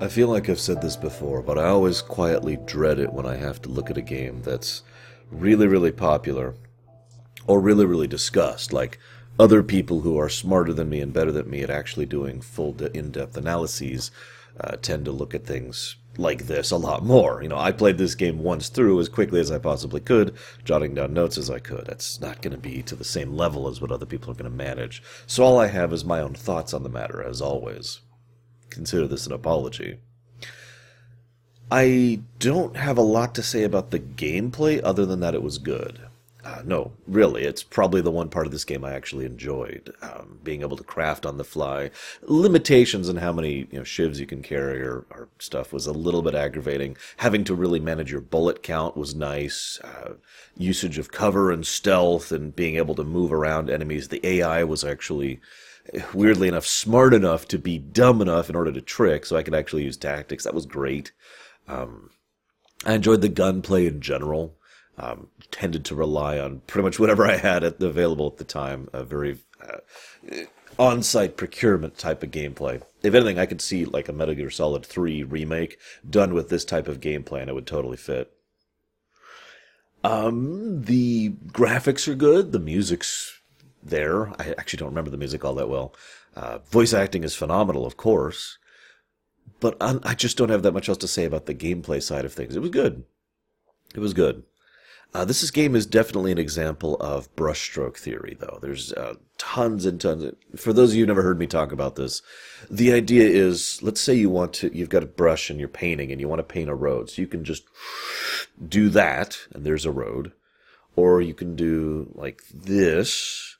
I feel like I've said this before, but I always quietly dread it when I have to look at a game that's really, really popular or really, really discussed. Like other people who are smarter than me and better than me at actually doing full de- in-depth analyses uh, tend to look at things like this a lot more. You know, I played this game once through as quickly as I possibly could, jotting down notes as I could. That's not going to be to the same level as what other people are going to manage. So all I have is my own thoughts on the matter, as always. Consider this an apology. I don't have a lot to say about the gameplay other than that it was good. Uh, no, really, it's probably the one part of this game I actually enjoyed. Um, being able to craft on the fly. Limitations in how many you know, shivs you can carry or, or, stuff was a little bit aggravating. Having to really manage your bullet count was nice. Uh, usage of cover and stealth and being able to move around enemies. The AI was actually, weirdly enough, smart enough to be dumb enough in order to trick, so I could actually use tactics. That was great. Um, I enjoyed the gunplay in general um, tended to rely on pretty much whatever I had at available at the time. A very uh, on-site procurement type of gameplay. If anything, I could see like a Metal Gear Solid 3 remake done with this type of gameplay, and it would totally fit. Um, the graphics are good. The music's there. I actually don't remember the music all that well. Uh, voice acting is phenomenal, of course. But I'm, I just don't have that much else to say about the gameplay side of things. It was good. It was good. Uh, this is, game is definitely an example of brushstroke theory, though. There's uh, tons and tons. Of, for those of you who never heard me talk about this, the idea is, let's say you want to, you've got a brush and you're painting, and you want to paint a road, so you can just do that, and there's a road, or you can do like this,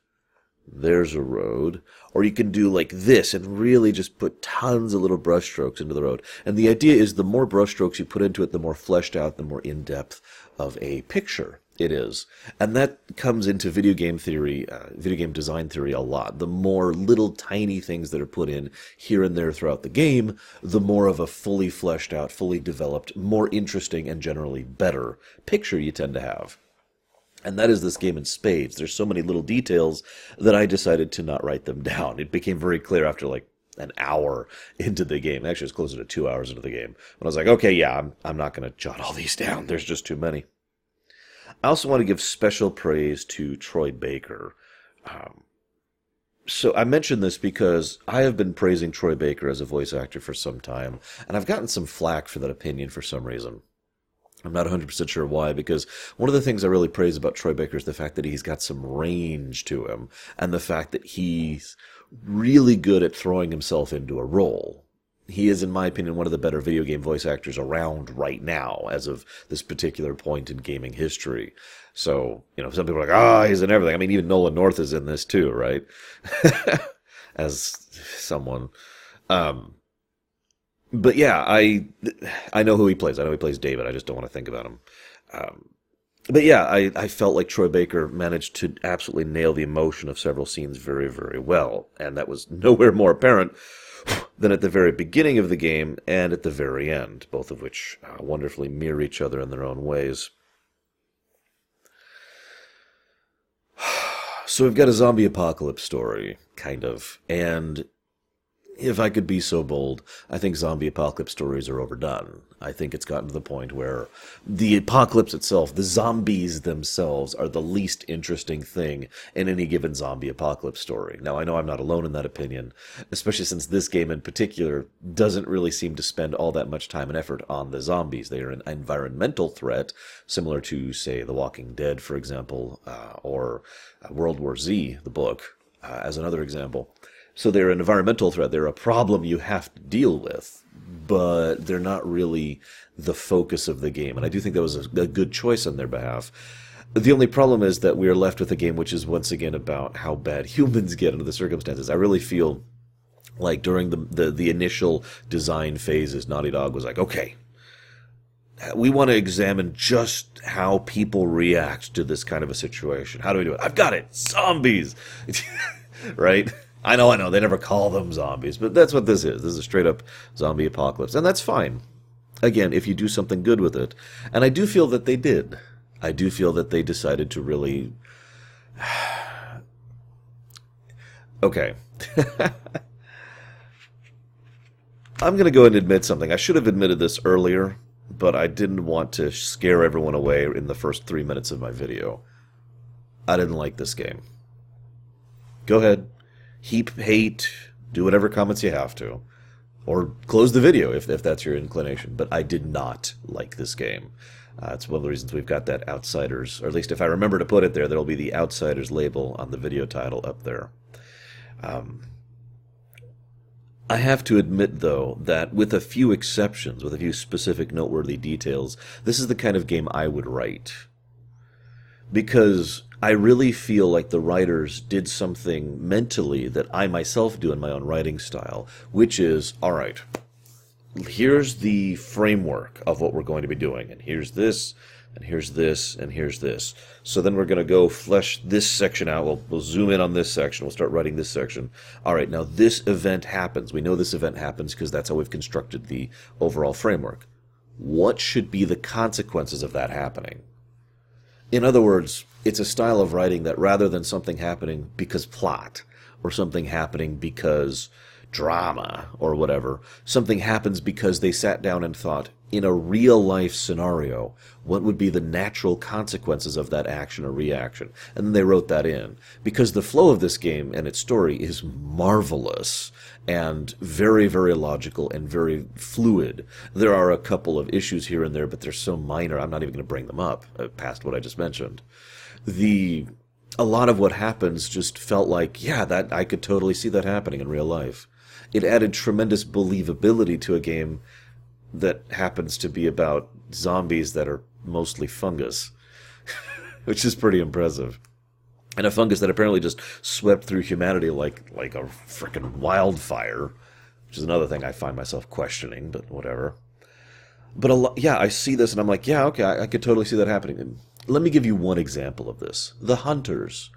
there's a road, or you can do like this and really just put tons of little brushstrokes into the road. And the idea is the more brushstrokes you put into it, the more fleshed out, the more in depth of a picture it is. And that comes into video game theory, uh, video game design theory a lot. The more little tiny things that are put in here and there throughout the game, the more of a fully fleshed out, fully developed, more interesting, and generally better picture you tend to have. And that is this game in spades. There's so many little details that I decided to not write them down. It became very clear after like an hour into the game. Actually, it's closer to two hours into the game. When I was like, okay, yeah, I'm, I'm not going to jot all these down. There's just too many. I also want to give special praise to Troy Baker. Um, so I mention this because I have been praising Troy Baker as a voice actor for some time, and I've gotten some flack for that opinion for some reason. I'm not 100% sure why, because one of the things I really praise about Troy Baker is the fact that he's got some range to him, and the fact that he's really good at throwing himself into a role. He is, in my opinion, one of the better video game voice actors around right now, as of this particular point in gaming history. So, you know, some people are like, ah, oh, he's in everything. I mean, even Nolan North is in this too, right? as someone. Um, but yeah, I I know who he plays. I know he plays David. I just don't want to think about him. Um, but yeah, I, I felt like Troy Baker managed to absolutely nail the emotion of several scenes very, very well. And that was nowhere more apparent than at the very beginning of the game and at the very end, both of which uh, wonderfully mirror each other in their own ways. So we've got a zombie apocalypse story, kind of, and if I could be so bold, I think zombie apocalypse stories are overdone. I think it's gotten to the point where the apocalypse itself, the zombies themselves, are the least interesting thing in any given zombie apocalypse story. Now, I know I'm not alone in that opinion, especially since this game in particular doesn't really seem to spend all that much time and effort on the zombies. They are an environmental threat, similar to, say, The Walking Dead, for example, uh, or World War Z, the book, uh, as another example. So they're an environmental threat. They're a problem you have to deal with, but they're not really the focus of the game. And I do think that was a, a good choice on their behalf. The only problem is that we are left with a game which is once again about how bad humans get under the circumstances. I really feel like during the, the, the initial design phases, Naughty Dog was like, okay, we want to examine just how people react to this kind of a situation. How do we do it? I've got it. Zombies. right? I know, I know. They never call them zombies, but that's what this is. This is a straight up zombie apocalypse. And that's fine. Again, if you do something good with it. And I do feel that they did. I do feel that they decided to really. okay. I'm going to go and admit something. I should have admitted this earlier, but I didn't want to scare everyone away in the first three minutes of my video. I didn't like this game. Go ahead, heap hate, do whatever comments you have to, or close the video if, if that's your inclination. But I did not like this game. Uh, it's one of the reasons we've got that Outsiders, or at least if I remember to put it there, there'll be the Outsiders label on the video title up there. Um, I have to admit, though, that with a few exceptions, with a few specific noteworthy details, this is the kind of game I would write. Because I really feel like the writers did something mentally that I myself do in my own writing style, which is all right, here's the framework of what we're going to be doing, and here's this, and here's this, and here's this. So then we're going to go flesh this section out. We'll, we'll zoom in on this section. We'll start writing this section. All right, now this event happens. We know this event happens because that's how we've constructed the overall framework. What should be the consequences of that happening? In other words, it's a style of writing that rather than something happening because plot or something happening because drama or whatever, something happens because they sat down and thought, in a real life scenario, what would be the natural consequences of that action or reaction? And then they wrote that in. Because the flow of this game and its story is marvelous and very, very logical and very fluid. There are a couple of issues here and there, but they're so minor, I'm not even going to bring them up uh, past what I just mentioned. The a lot of what happens just felt like, yeah, that I could totally see that happening in real life. It added tremendous believability to a game that happens to be about zombies that are mostly fungus, which is pretty impressive. And a fungus that apparently just swept through humanity like like a freaking wildfire, which is another thing I find myself questioning, but whatever. But a lot, yeah, I see this and I'm like, yeah, okay, I, I could totally see that happening. Let me give you one example of this: the hunters.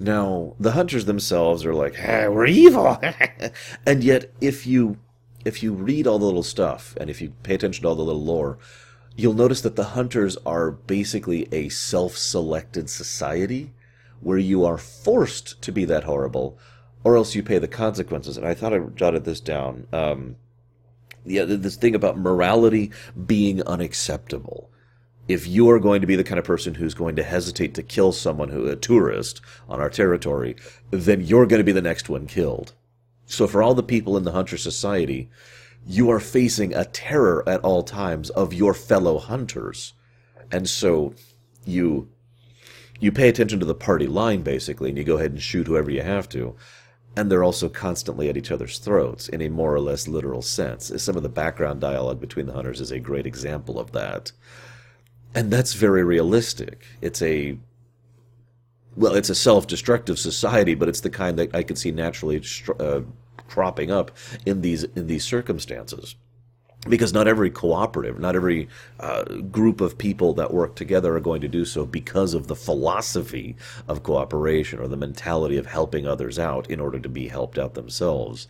Now, the hunters themselves are like, hey, we're evil, and yet if you if you read all the little stuff and if you pay attention to all the little lore, you'll notice that the hunters are basically a self-selected society where you are forced to be that horrible or else you pay the consequences. And I thought I jotted this down. Um, yeah, this thing about morality being unacceptable. If you are going to be the kind of person who's going to hesitate to kill someone who a tourist on our territory, then you're going to be the next one killed. So for all the people in the Hunter Society, you are facing a terror at all times of your fellow hunters. And so you you pay attention to the party line basically and you go ahead and shoot whoever you have to. And they're also constantly at each other's throats in a more or less literal sense. Some of the background dialogue between the hunters is a great example of that. And that's very realistic. It's a well, it's a self-destructive society, but it's the kind that I could see naturally uh, cropping up in these in these circumstances. Because not every cooperative, not every uh, group of people that work together are going to do so because of the philosophy of cooperation or the mentality of helping others out in order to be helped out themselves.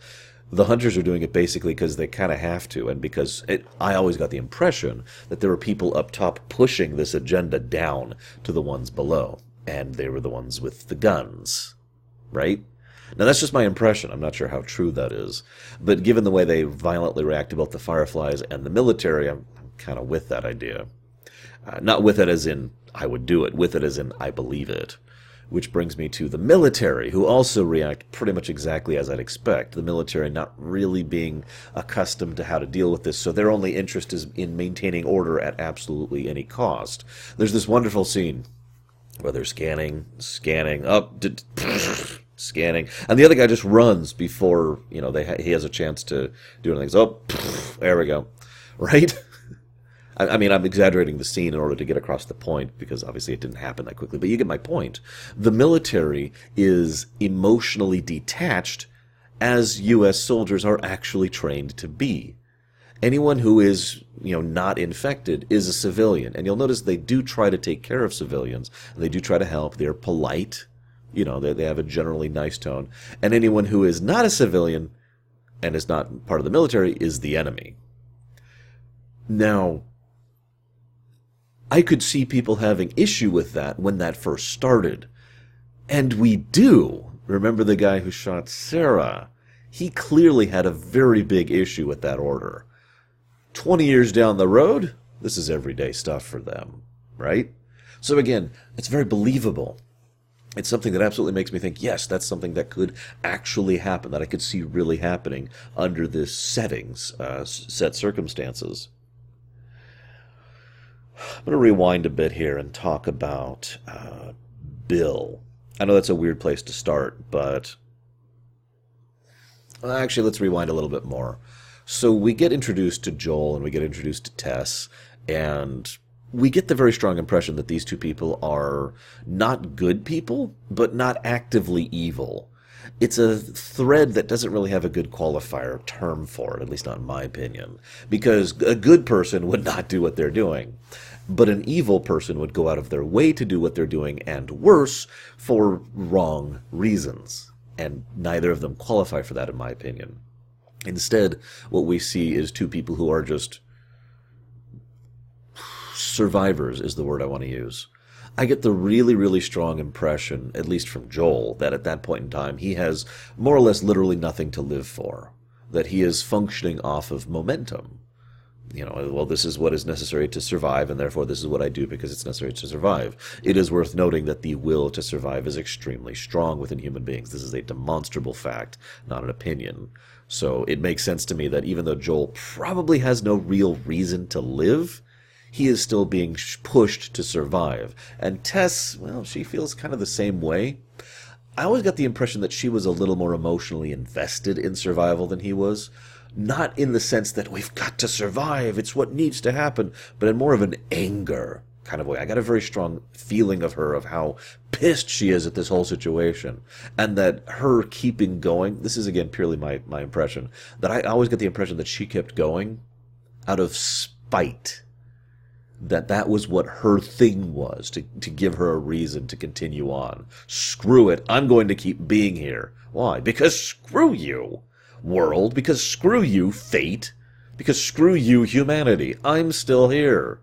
The hunters are doing it basically because they kind of have to, and because it, I always got the impression that there were people up top pushing this agenda down to the ones below and they were the ones with the guns, right? Now that's just my impression. I'm not sure how true that is, but given the way they violently react to both the Fireflies and the military, I'm kind of with that idea. Uh, not with it as in I would do it, with it as in I believe it. Which brings me to the military, who also react pretty much exactly as I'd expect. The military not really being accustomed to how to deal with this, so their only interest is in maintaining order at absolutely any cost. There's this wonderful scene where they're scanning, scanning, up, scanning, and the other guy just runs before you know they ha- he has a chance to do anything. So, oh, there we go, right? I, I mean, I'm exaggerating the scene in order to get across the point because obviously it didn't happen that quickly, but you get my point. The military is emotionally detached as U.S. soldiers are actually trained to be anyone who is you know not infected is a civilian and you'll notice they do try to take care of civilians they do try to help they're polite you know they, they have a generally nice tone and anyone who is not a civilian and is not part of the military is the enemy now i could see people having issue with that when that first started and we do remember the guy who shot sarah He clearly had a very big issue with that order. 20 years down the road, this is everyday stuff for them, right? So again, it's very believable. It's something that absolutely makes me think, yes, that's something that could actually happen, that I could see really happening under this settings, uh, set circumstances. I'm going to rewind a bit here and talk about uh, Bill. I know that's a weird place to start, but actually, let's rewind a little bit more. So we get introduced to Joel and we get introduced to Tess, and we get the very strong impression that these two people are not good people, but not actively evil. It's a thread that doesn't really have a good qualifier term for it, at least not in my opinion, because a good person would not do what they're doing. But an evil person would go out of their way to do what they're doing, and worse, for wrong reasons. And neither of them qualify for that, in my opinion. Instead, what we see is two people who are just survivors is the word I want to use. I get the really, really strong impression, at least from Joel, that at that point in time he has more or less literally nothing to live for. That he is functioning off of momentum. You know, well, this is what is necessary to survive, and therefore this is what I do because it's necessary to survive. It is worth noting that the will to survive is extremely strong within human beings. This is a demonstrable fact, not an opinion. So it makes sense to me that even though Joel probably has no real reason to live, he is still being pushed to survive. And Tess, well, she feels kind of the same way. I always got the impression that she was a little more emotionally invested in survival than he was. Not in the sense that we've got to survive, it's what needs to happen, but in more of an anger kind of way. I got a very strong feeling of her, of how pissed she is at this whole situation. And that her keeping going, this is again purely my, my impression, that I always get the impression that she kept going out of spite that that was what her thing was to, to give her a reason to continue on. Screw it. I'm going to keep being here. Why? Because screw you, world. Because screw you, fate. Because screw you, humanity. I'm still here.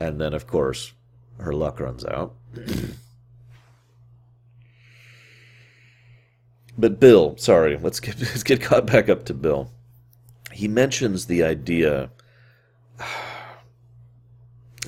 And then, of course, her luck runs out. but Bill, sorry, let's get, let's get caught back up to Bill. He mentions the idea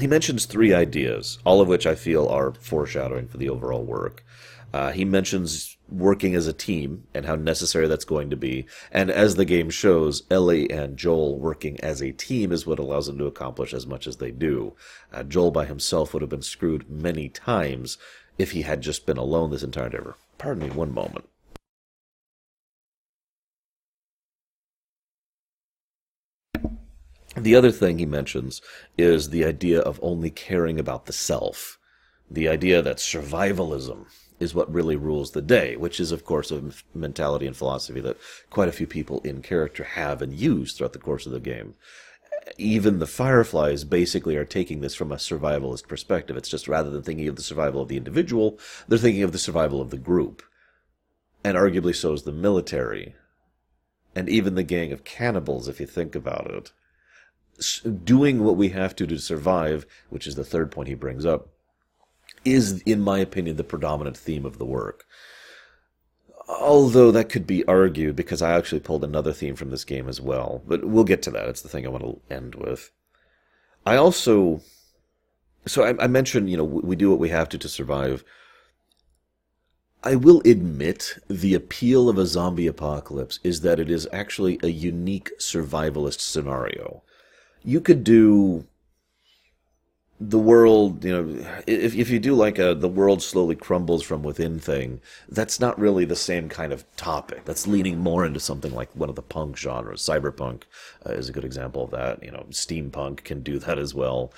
he mentions three ideas, all of which I feel are foreshadowing for the overall work. Uh, he mentions working as a team and how necessary that's going to be. And as the game shows, Ellie and Joel working as a team is what allows them to accomplish as much as they do. Uh, Joel by himself would have been screwed many times if he had just been alone this entire time. Pardon me one moment. The other thing he mentions is the idea of only caring about the self. The idea that survivalism is what really rules the day, which is, of course, a mentality and philosophy that quite a few people in character have and use throughout the course of the game. Even the Fireflies basically are taking this from a survivalist perspective. It's just rather than thinking of the survival of the individual, they're thinking of the survival of the group. And arguably so is the military. And even the gang of cannibals, if you think about it doing what we have to to survive, which is the third point he brings up, is, in my opinion, the predominant theme of the work. Although that could be argued because I actually pulled another theme from this game as well. But we'll get to that. It's the thing I want to end with. I also. So I, I mentioned, you know, we do what we have to to survive. I will admit the appeal of a zombie apocalypse is that it is actually a unique survivalist scenario you could do the world, you know, if if you do like a the world slowly crumbles from within thing, that's not really the same kind of topic. That's leaning more into something like one of the punk genres. Cyberpunk uh, is a good example of that. You know, steampunk can do that as well.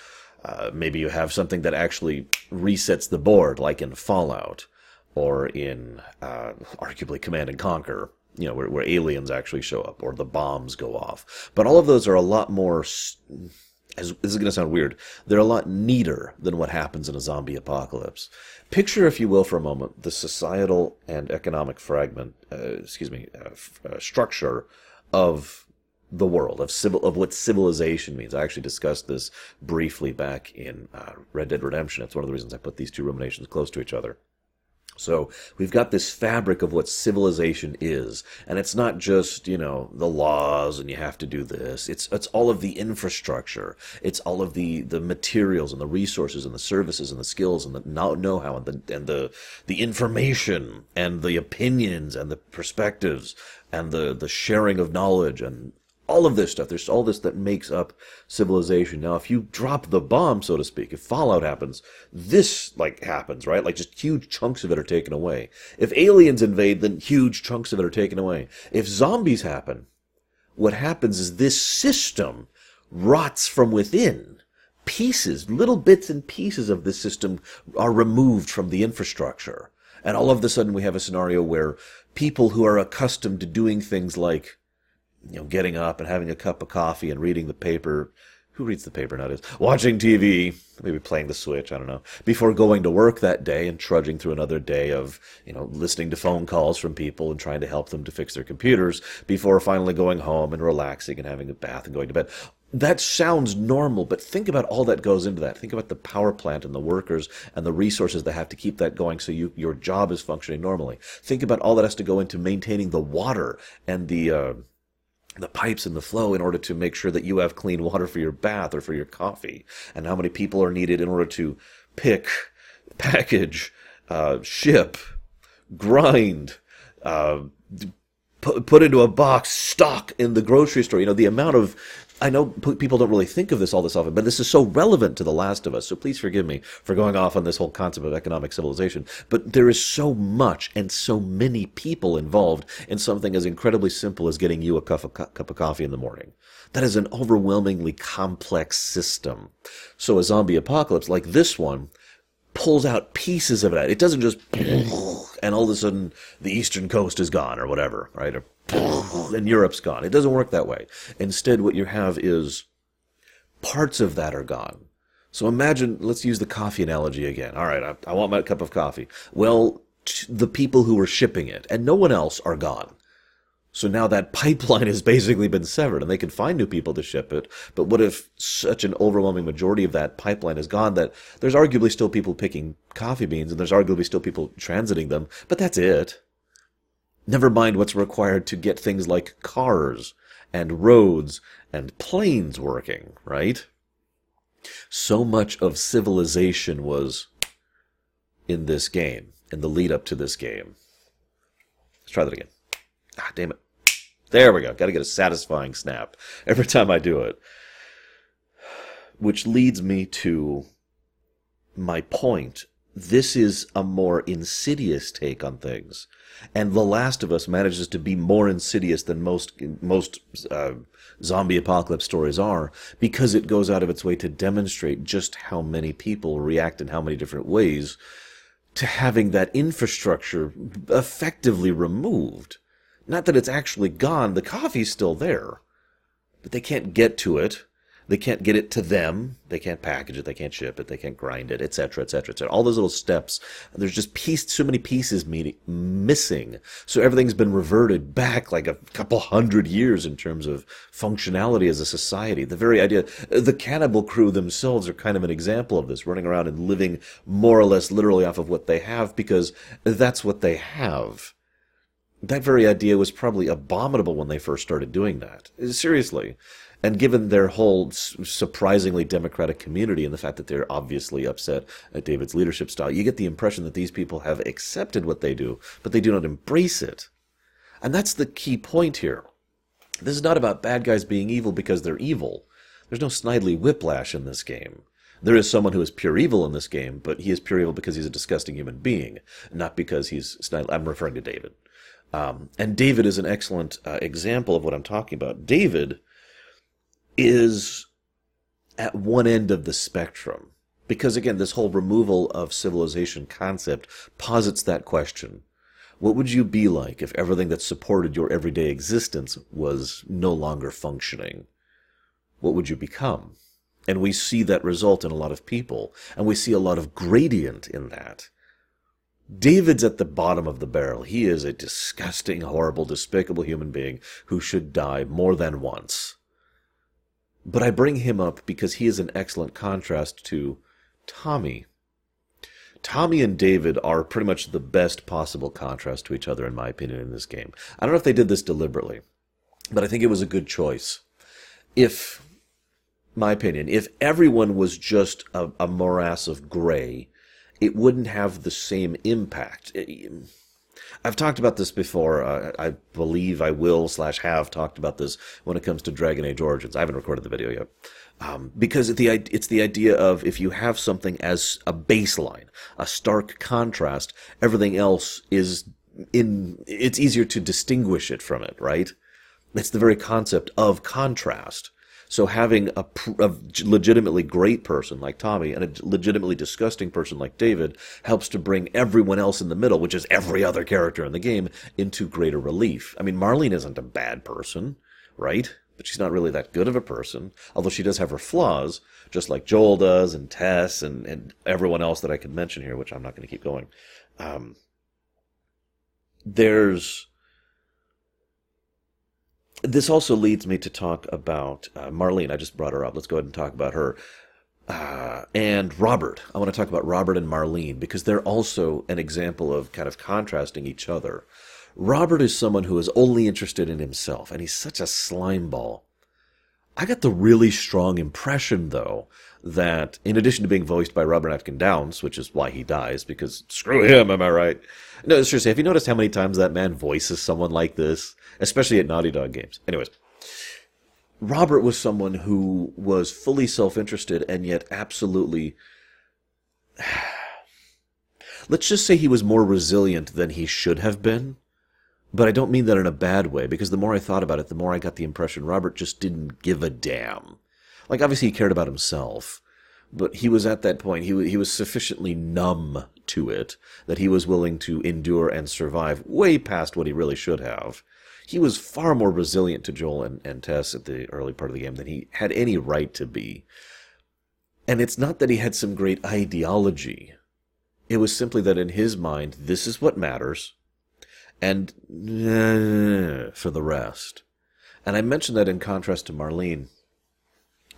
Uh, maybe you have something that actually resets the board, like in Fallout or in uh, arguably Command and Conquer you know, where, where aliens actually show up or the bombs go off. But all of those are a lot more, as this is going to sound weird, they're a lot neater than what happens in a zombie apocalypse. Picture, if you will, for a moment, the societal and economic fragment, uh, excuse me, uh, f- uh, structure of the world of civil of what civilization means. I actually discussed this briefly back in uh, Red Dead Redemption. It's one of the reasons I put these two ruminations close to each other. So we've got this fabric of what civilization is, and it's not just you know the laws and you have to do this. It's it's all of the infrastructure. It's all of the the materials and the resources and the services and the skills and the know-how and the and the the information and the opinions and the perspectives and the the sharing of knowledge and all of this stuff. There's all this that makes up civilization. Now, if you drop the bomb, so to speak, if fallout happens, this like happens, right? Like just huge chunks of it are taken away. If aliens invade, then huge chunks of it are taken away. If zombies happen, what happens is this system rots from within. Pieces, little bits and pieces of this system are removed from the infrastructure. And all of a sudden we have a scenario where people who are accustomed to doing things like you know, getting up and having a cup of coffee and reading the paper. Who reads the paper nowadays? Watching TV, maybe playing the Switch, I don't know. Before going to work that day and trudging through another day of, you know, listening to phone calls from people and trying to help them to fix their computers before finally going home and relaxing and having a bath and going to bed. That sounds normal, but think about all that goes into that. Think about the power plant and the workers and the resources that have to keep that going so you, your job is functioning normally. Think about all that has to go into maintaining the water and the, uh, the pipes and the flow in order to make sure that you have clean water for your bath or for your coffee, and how many people are needed in order to pick, package, uh, ship, grind, uh, put, put into a box, stock in the grocery store. You know, the amount of I know people don't really think of this all this often, but this is so relevant to The Last of Us. So please forgive me for going off on this whole concept of economic civilization. But there is so much and so many people involved in something as incredibly simple as getting you a cup of, cup of coffee in the morning. That is an overwhelmingly complex system. So a zombie apocalypse like this one pulls out pieces of it. It doesn't just and all of a sudden the eastern coast is gone or whatever, right? Or and Europe's gone. It doesn't work that way. Instead, what you have is parts of that are gone. So imagine, let's use the coffee analogy again. All right, I, I want my cup of coffee. Well, t- the people who were shipping it and no one else are gone. So now that pipeline has basically been severed and they can find new people to ship it. But what if such an overwhelming majority of that pipeline is gone that there's arguably still people picking coffee beans and there's arguably still people transiting them, but that's it. Never mind what's required to get things like cars and roads and planes working, right? So much of civilization was in this game, in the lead up to this game. Let's try that again. Ah, damn it. There we go. Got to get a satisfying snap every time I do it. Which leads me to my point this is a more insidious take on things. And The Last of Us manages to be more insidious than most, most, uh, zombie apocalypse stories are because it goes out of its way to demonstrate just how many people react in how many different ways to having that infrastructure effectively removed. Not that it's actually gone, the coffee's still there, but they can't get to it they can't get it to them. They can't package it. They can't ship it. They can't grind it, etc., etc., etc. All those little steps. There's just so many pieces meeting, missing. So everything's been reverted back like a couple hundred years in terms of functionality as a society. The very idea, the cannibal crew themselves are kind of an example of this, running around and living more or less literally off of what they have because that's what they have that very idea was probably abominable when they first started doing that. Seriously. And given their whole surprisingly democratic community and the fact that they're obviously upset at David's leadership style, you get the impression that these people have accepted what they do, but they do not embrace it. And that's the key point here. This is not about bad guys being evil because they're evil. There's no Snidely whiplash in this game. There is someone who is pure evil in this game, but he is pure evil because he's a disgusting human being, not because he's Snidely. I'm referring to David. Um, and David is an excellent uh, example of what I'm talking about. David is at one end of the spectrum. Because again, this whole removal of civilization concept posits that question. What would you be like if everything that supported your everyday existence was no longer functioning? What would you become? And we see that result in a lot of people, and we see a lot of gradient in that. David's at the bottom of the barrel. He is a disgusting, horrible, despicable human being who should die more than once. But I bring him up because he is an excellent contrast to Tommy. Tommy and David are pretty much the best possible contrast to each other, in my opinion, in this game. I don't know if they did this deliberately, but I think it was a good choice. If, my opinion, if everyone was just a, a morass of gray, it wouldn't have the same impact. I've talked about this before. Uh, I believe I will slash have talked about this when it comes to Dragon Age Origins. I haven't recorded the video yet. Um, because the, it's the idea of if you have something as a baseline, a stark contrast, everything else is in, it's easier to distinguish it from it, right? It's the very concept of contrast. So having a, a, legitimately great person like Tommy and a legitimately disgusting person like David helps to bring everyone else in the middle, which is every other character in the game, into greater relief. I mean, Marlene isn't a bad person, right? But she's not really that good of a person, although she does have her flaws, just like Joel does, and Tess, and, and everyone else that I could mention here, which I'm not going to keep going. Um, there's this also leads me to talk about uh, Marlene. I just brought her up. Let's go ahead and talk about her. Uh, and Robert. I want to talk about Robert and Marlene because they're also an example of kind of contrasting each other. Robert is someone who is only interested in himself, and he's such a slimeball. I got the really strong impression, though, that in addition to being voiced by Robert Atkins Downes, which is why he dies, because screw him, am I right? No, seriously, have you noticed how many times that man voices someone like this? Especially at Naughty Dog games. Anyways, Robert was someone who was fully self interested and yet absolutely. Let's just say he was more resilient than he should have been. But I don't mean that in a bad way, because the more I thought about it, the more I got the impression Robert just didn't give a damn. Like, obviously, he cared about himself, but he was at that point, he, he was sufficiently numb to it that he was willing to endure and survive way past what he really should have. He was far more resilient to Joel and, and Tess at the early part of the game than he had any right to be. And it's not that he had some great ideology. It was simply that in his mind, this is what matters, and uh, for the rest. And I mention that in contrast to Marlene,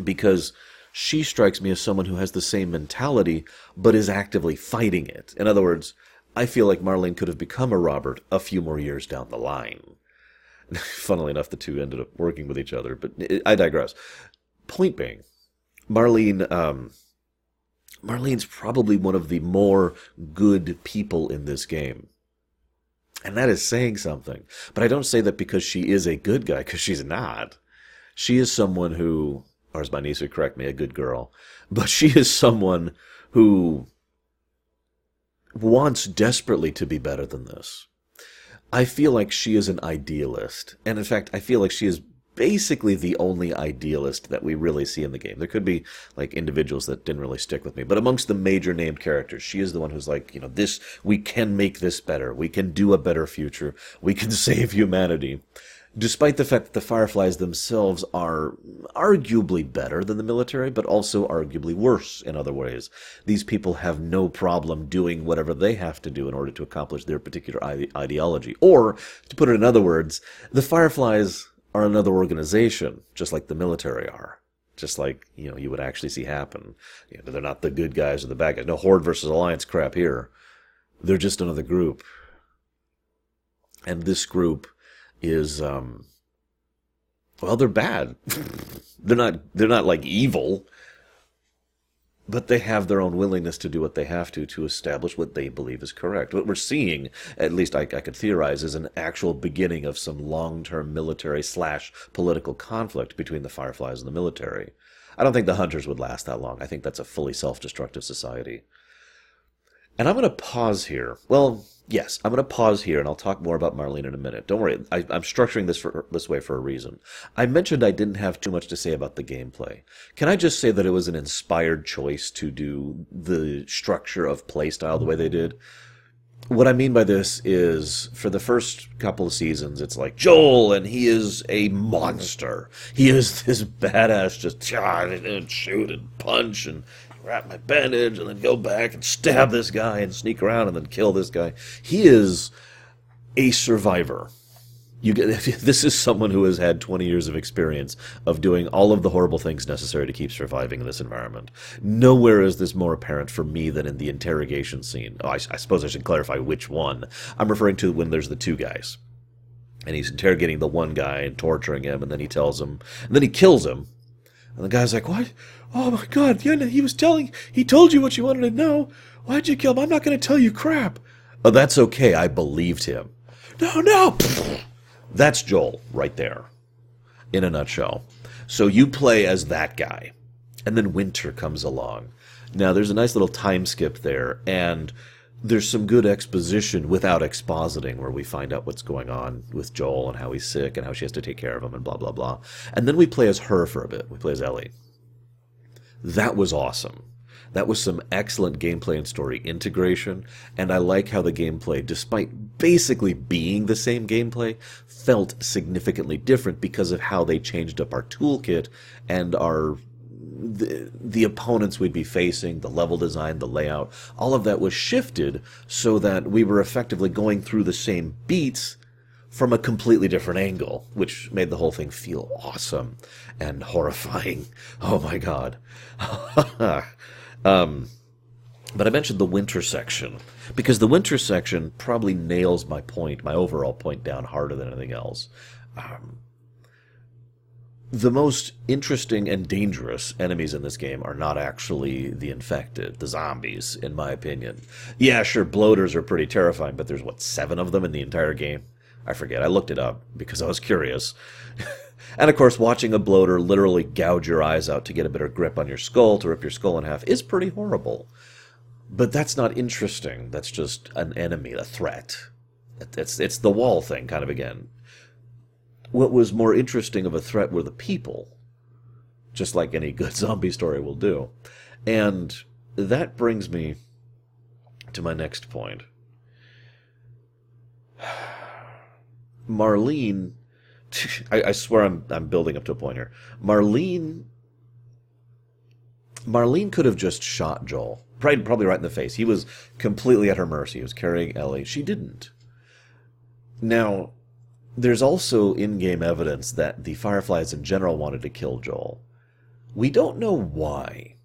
because she strikes me as someone who has the same mentality, but is actively fighting it. In other words, I feel like Marlene could have become a Robert a few more years down the line. Funnily enough, the two ended up working with each other, but I digress. Point being, Marlene, um, Marlene's probably one of the more good people in this game. And that is saying something. But I don't say that because she is a good guy, because she's not. She is someone who or as my niece would correct me, a good girl. But she is someone who wants desperately to be better than this. I feel like she is an idealist. And in fact, I feel like she is basically the only idealist that we really see in the game. There could be like individuals that didn't really stick with me, but amongst the major named characters, she is the one who's like, you know, this, we can make this better. We can do a better future. We can save humanity despite the fact that the Fireflies themselves are arguably better than the military, but also arguably worse in other ways. These people have no problem doing whatever they have to do in order to accomplish their particular ide- ideology. Or, to put it in other words, the Fireflies are another organization, just like the military are. Just like, you know, you would actually see happen. You know, they're not the good guys or the bad guys. No Horde versus Alliance crap here. They're just another group. And this group is um well they're bad they're not they're not like evil but they have their own willingness to do what they have to to establish what they believe is correct. What we're seeing, at least I, I could theorize, is an actual beginning of some long-term military slash political conflict between the Fireflies and the military. I don't think the Hunters would last that long. I think that's a fully self-destructive society. And I'm going to pause here. Well, yes, I'm going to pause here and I'll talk more about Marlene in a minute. Don't worry, I, am structuring this for, this way for a reason. I mentioned I didn't have too much to say about the gameplay. Can I just say that it was an inspired choice to do the structure of playstyle the way they did? What I mean by this is, for the first couple of seasons, it's like Joel, and he is a monster. He is this badass, just shoot and punch and wrap my bandage and then go back and stab this guy and sneak around and then kill this guy. He is a survivor. You get this is someone who has had 20 years of experience of doing all of the horrible things necessary to keep surviving in this environment. Nowhere is this more apparent for me than in the interrogation scene. Oh, I, I suppose I should clarify which one. I'm referring to when there's the two guys. And he's interrogating the one guy and torturing him, and then he tells him, and then he kills him. And the guy's like, "What? Oh my God! He was telling, he told you what you wanted to know. Why'd you kill him? I'm not going to tell you crap." Oh, that's okay. I believed him. No, no. That's Joel right there, in a nutshell. So you play as that guy, and then Winter comes along. Now there's a nice little time skip there, and there's some good exposition without expositing, where we find out what's going on with Joel and how he's sick and how she has to take care of him and blah blah blah. And then we play as her for a bit. We play as Ellie. That was awesome. That was some excellent gameplay and story integration, and I like how the gameplay, despite basically being the same gameplay, felt significantly different because of how they changed up our toolkit and our the, the opponents we'd be facing, the level design, the layout, all of that was shifted so that we were effectively going through the same beats from a completely different angle, which made the whole thing feel awesome and horrifying. Oh my god. Um, but I mentioned the winter section because the winter section probably nails my point, my overall point down harder than anything else. Um, the most interesting and dangerous enemies in this game are not actually the infected, the zombies, in my opinion. Yeah, sure, bloaters are pretty terrifying, but there's what, seven of them in the entire game? I forget. I looked it up because I was curious. And of course, watching a bloater literally gouge your eyes out to get a better grip on your skull, to rip your skull in half, is pretty horrible. But that's not interesting. That's just an enemy, a threat. It's, it's the wall thing, kind of again. What was more interesting of a threat were the people, just like any good zombie story will do. And that brings me to my next point. Marlene I, I swear I'm I'm building up to a point here. Marlene Marlene could have just shot Joel. Probably, probably right in the face. He was completely at her mercy. He was carrying Ellie. She didn't. Now, there's also in-game evidence that the Fireflies in general wanted to kill Joel. We don't know why.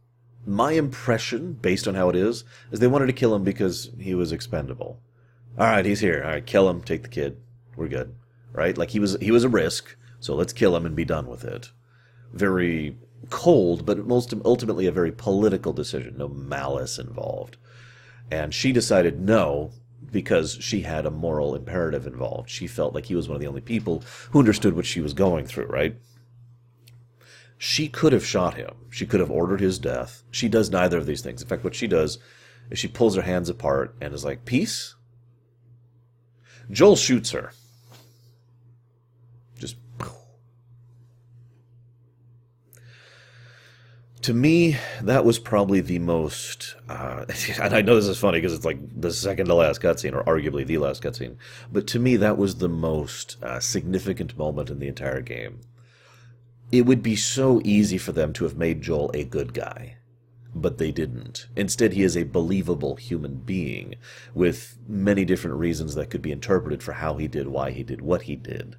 My impression, based on how it is, is they wanted to kill him because he was expendable. All right, he's here. All right, kill him. Take the kid. We're good right? Like he was he was a risk, so let's kill him and be done with it. Very cold, but most ultimately a very political decision, no malice involved. And she decided no because she had a moral imperative involved. She felt like he was one of the only people who understood what she was going through, right? She could have shot him. She could have ordered his death. She does neither of these things. In fact, what she does is she pulls her hands apart and is like, Peace? Joel shoots her. To me, that was probably the most. Uh, and I know this is funny because it's like the second to last cutscene, or arguably the last cutscene. But to me, that was the most uh, significant moment in the entire game. It would be so easy for them to have made Joel a good guy, but they didn't. Instead, he is a believable human being with many different reasons that could be interpreted for how he did, why he did, what he did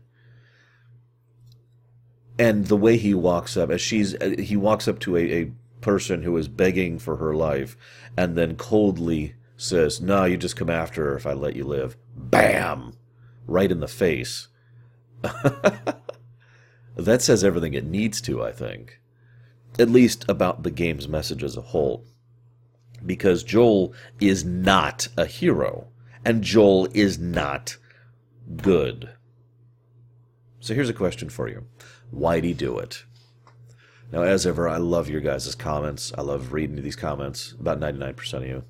and the way he walks up as she's uh, he walks up to a, a person who is begging for her life and then coldly says no you just come after her if i let you live. Bam! Right in the face. That says everything it needs to i think. At least about the game's message as a whole. Because joel is not a hero. And joel is not good. So here's a question for you Why'd he do it? Now, as ever, I love your guys' comments. I love reading these comments. About 99% of you.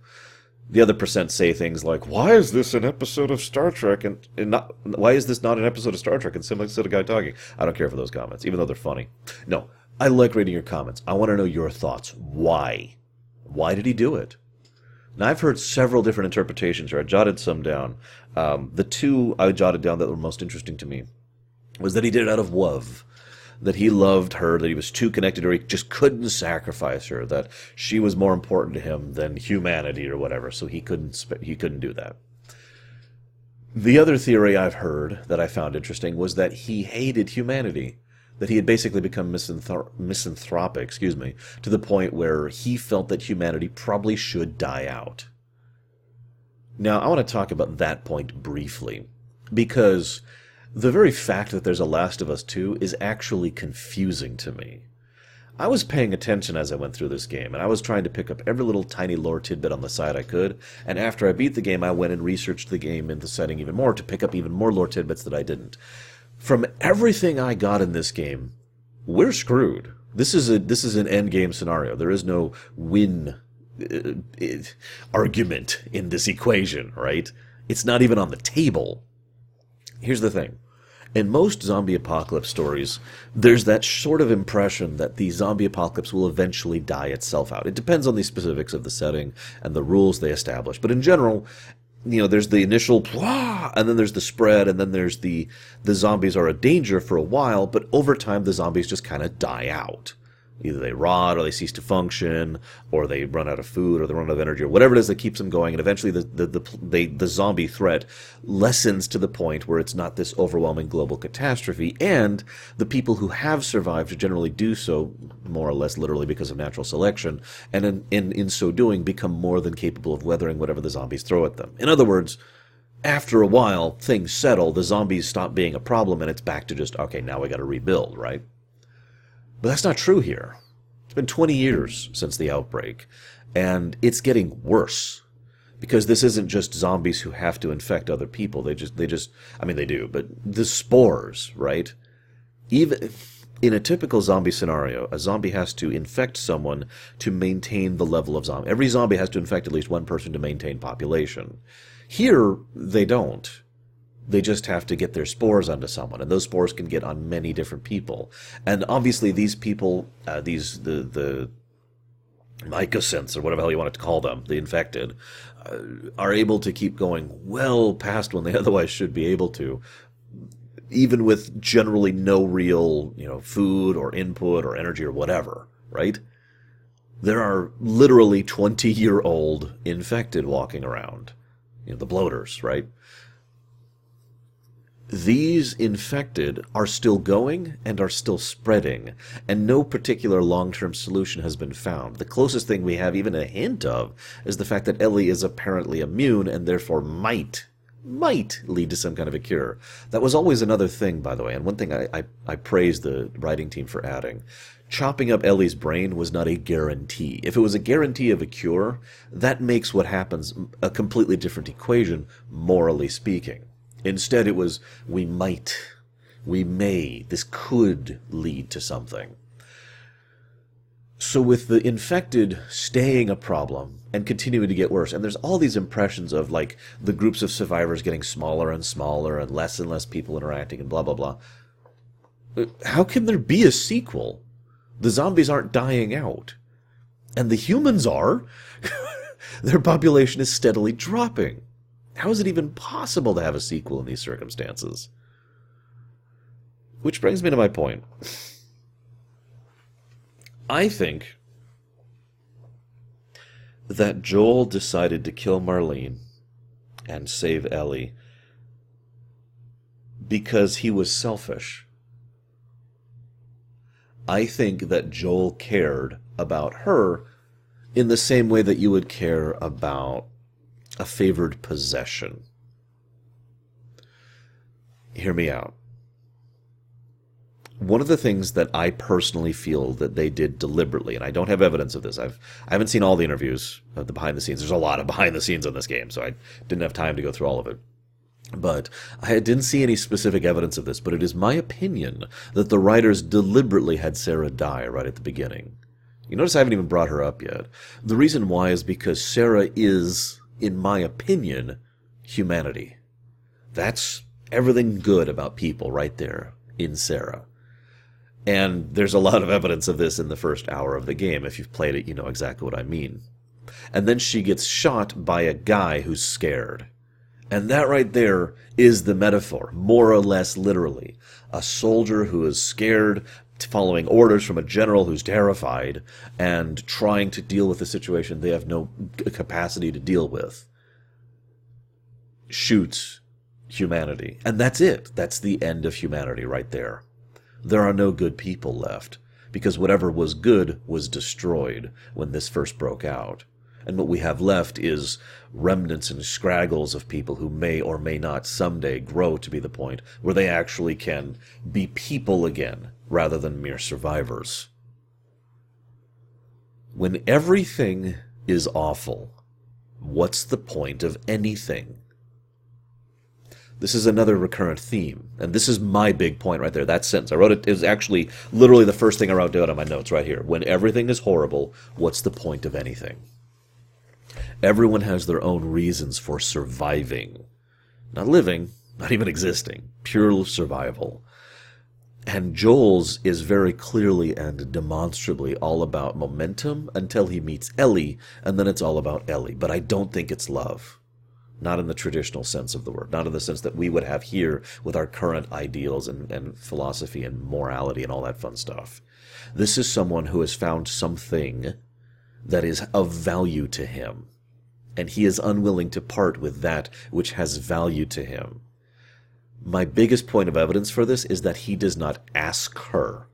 The other percent say things like, "Why is this an episode of Star Trek?" and, and not why is this not an episode of Star Trek? And simply said a guy talking. I don't care for those comments, even though they're funny. No, I like reading your comments. I want to know your thoughts. Why? Why did he do it? Now, I've heard several different interpretations here. I jotted some down. Um, the two I jotted down that were most interesting to me was that he did it out of love that he loved her, that he was too connected her, he just couldn't sacrifice her, that she was more important to him than humanity or whatever, so he couldn't he couldn't do that. The other theory I've heard that I found interesting was that he hated humanity. That he had basically become misanthro- misanthropic, excuse me, to the point where he felt that humanity probably should die out. Now, I want to talk about that point briefly, because the very fact that there's a Last of Us 2 is actually confusing to me. I was paying attention as I went through this game, and I was trying to pick up every little tiny lore tidbit on the side I could, and after I beat the game, I went and researched the game in the setting even more to pick up even more lore tidbits that I didn't. From everything I got in this game, we're screwed. This is a this is an end game scenario. There is no win uh, uh, argument in this equation, right? It's not even on the table. Here's the thing in most zombie apocalypse stories, there's that sort of impression that the zombie apocalypse will eventually die itself out. It depends on the specifics of the setting and the rules they establish. But in general, you know, there's the initial and then there's the spread, and then there's the the zombies are a danger for a while, but over time the zombies just kind of die out either they rot or they cease to function or they run out of food or they run out of energy or whatever it is that keeps them going. And eventually the the the, they, the zombie threat lessens to the point where it's not this overwhelming global catastrophe. And the people who have survived generally do so more or less literally because of natural selection. And in in, in so doing become more than capable of weathering whatever the zombies throw at them. In other words after a while things settle the zombies stop being a problem and it's back to just okay now we got to rebuild right but that's not true here. It's been 20 years since the outbreak, and it's getting worse because this isn't just zombies who have to infect other people. They just, they just, I mean, they do, but the spores, right? Even in a typical zombie scenario, a zombie has to infect someone to maintain the level of zombie. Every zombie has to infect at least one person to maintain population. Here, they don't. They just have to get their spores onto someone, and those spores can get on many different people. And obviously, these people, uh, these the the mycosynths or whatever hell you want to call them, the infected, uh, are able to keep going well past when they otherwise should be able to, even with generally no real you know food or input or energy or whatever. Right? There are literally twenty year old infected walking around. You know the bloaters, right? These infected are still going and are still spreading, and no particular long term solution has been found. The closest thing we have even a hint of is the fact that Ellie is apparently immune and therefore might might lead to some kind of a cure. That was always another thing, by the way, and one thing I, I, I praise the writing team for adding. Chopping up Ellie's brain was not a guarantee. If it was a guarantee of a cure, that makes what happens a completely different equation, morally speaking. Instead, it was, we might, we may, this could lead to something. So, with the infected staying a problem and continuing to get worse, and there's all these impressions of like the groups of survivors getting smaller and smaller and less and less people interacting and blah, blah, blah. How can there be a sequel? The zombies aren't dying out. And the humans are. Their population is steadily dropping. How is it even possible to have a sequel in these circumstances? Which brings me to my point. I think that Joel decided to kill Marlene and save Ellie because he was selfish. I think that Joel cared about her in the same way that you would care about a favored possession. Hear me out. One of the things that I personally feel that they did deliberately, and I don't have evidence of this. I've I haven't seen all the interviews of the behind the scenes. There's a lot of behind the scenes on this game, so I didn't have time to go through all of it. But I didn't see any specific evidence of this, but it is my opinion that the writers deliberately had Sarah die right at the beginning. You notice I haven't even brought her up yet. The reason why is because Sarah is in my opinion, humanity. That's everything good about people right there in Sarah. And there's a lot of evidence of this in the first hour of the game. If you've played it, you know exactly what I mean. And then she gets shot by a guy who's scared. And that right there is the metaphor, more or less literally. A soldier who is scared, following orders from a general who's terrified and trying to deal with a situation they have no capacity to deal with shoots humanity. And that's it. That's the end of humanity right there. There are no good people left because whatever was good was destroyed when this first broke out. And what we have left is remnants and scraggles of people who may or may not someday grow to be the point where they actually can be people again rather than mere survivors. When everything is awful, what's the point of anything? This is another recurrent theme, and this is my big point right there. That sentence I wrote it is actually literally the first thing I wrote down on my notes right here. When everything is horrible, what's the point of anything? Everyone has their own reasons for surviving, not living, not even existing, pure survival. And Joel's is very clearly and demonstrably all about momentum until he meets Ellie, and then it's all about Ellie. But I don't think it's love not in the traditional sense of the word, not in the sense that we would have here with our current ideals and, and philosophy and morality and all that fun stuff. This is someone who has found something that is of value to him, and he is unwilling to part with that which has value to him. My biggest point of evidence for this is that he does not ask her.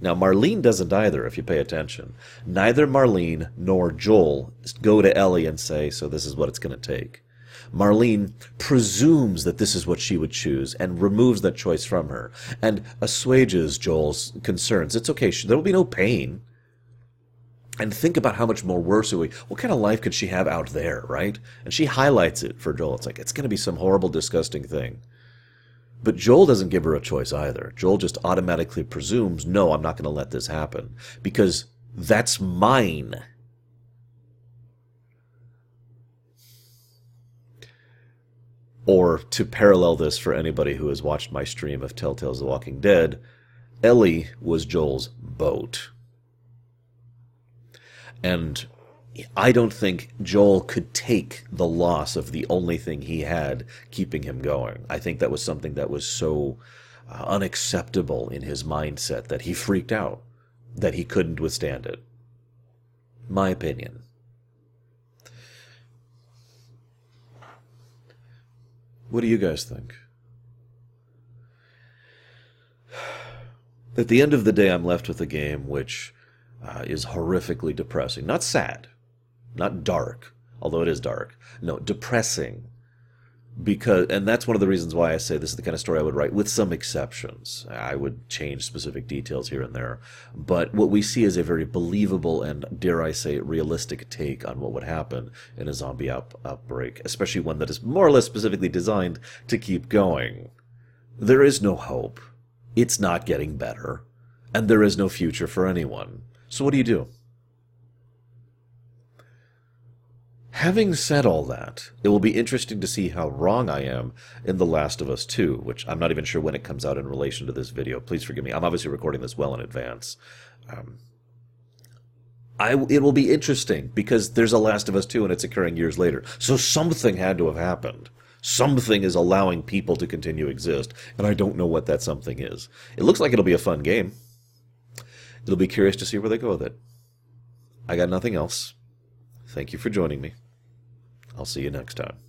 Now, Marlene doesn't either, if you pay attention. Neither Marlene nor Joel go to Ellie and say, So this is what it's going to take. Marlene presumes that this is what she would choose and removes that choice from her and assuages Joel's concerns. It's okay. There will be no pain. And think about how much more worse be. What kind of life could she have out there, right? And she highlights it for Joel. It's like, it's going to be some horrible, disgusting thing. But Joel doesn't give her a choice either. Joel just automatically presumes, no, I'm not going to let this happen because that's mine. Or to parallel this for anybody who has watched my stream of Telltale's The Walking Dead, Ellie was Joel's boat. And I don't think Joel could take the loss of the only thing he had keeping him going. I think that was something that was so uh, unacceptable in his mindset that he freaked out, that he couldn't withstand it. My opinion. What do you guys think? At the end of the day, I'm left with a game which uh, is horrifically depressing. Not sad, not dark, although it is dark. No, depressing because and that's one of the reasons why I say this is the kind of story I would write with some exceptions. I would change specific details here and there, but what we see is a very believable and dare I say realistic take on what would happen in a zombie out- outbreak, especially one that is more or less specifically designed to keep going. There is no hope. It's not getting better, and there is no future for anyone. So what do you do? Having said all that, it will be interesting to see how wrong I am in The Last of Us 2, which I'm not even sure when it comes out in relation to this video. Please forgive me. I'm obviously recording this well in advance. Um, I, it will be interesting because there's a Last of Us 2 and it's occurring years later. So something had to have happened. Something is allowing people to continue exist, and I don't know what that something is. It looks like it'll be a fun game. It'll be curious to see where they go with it. I got nothing else. Thank you for joining me. I'll see you next time.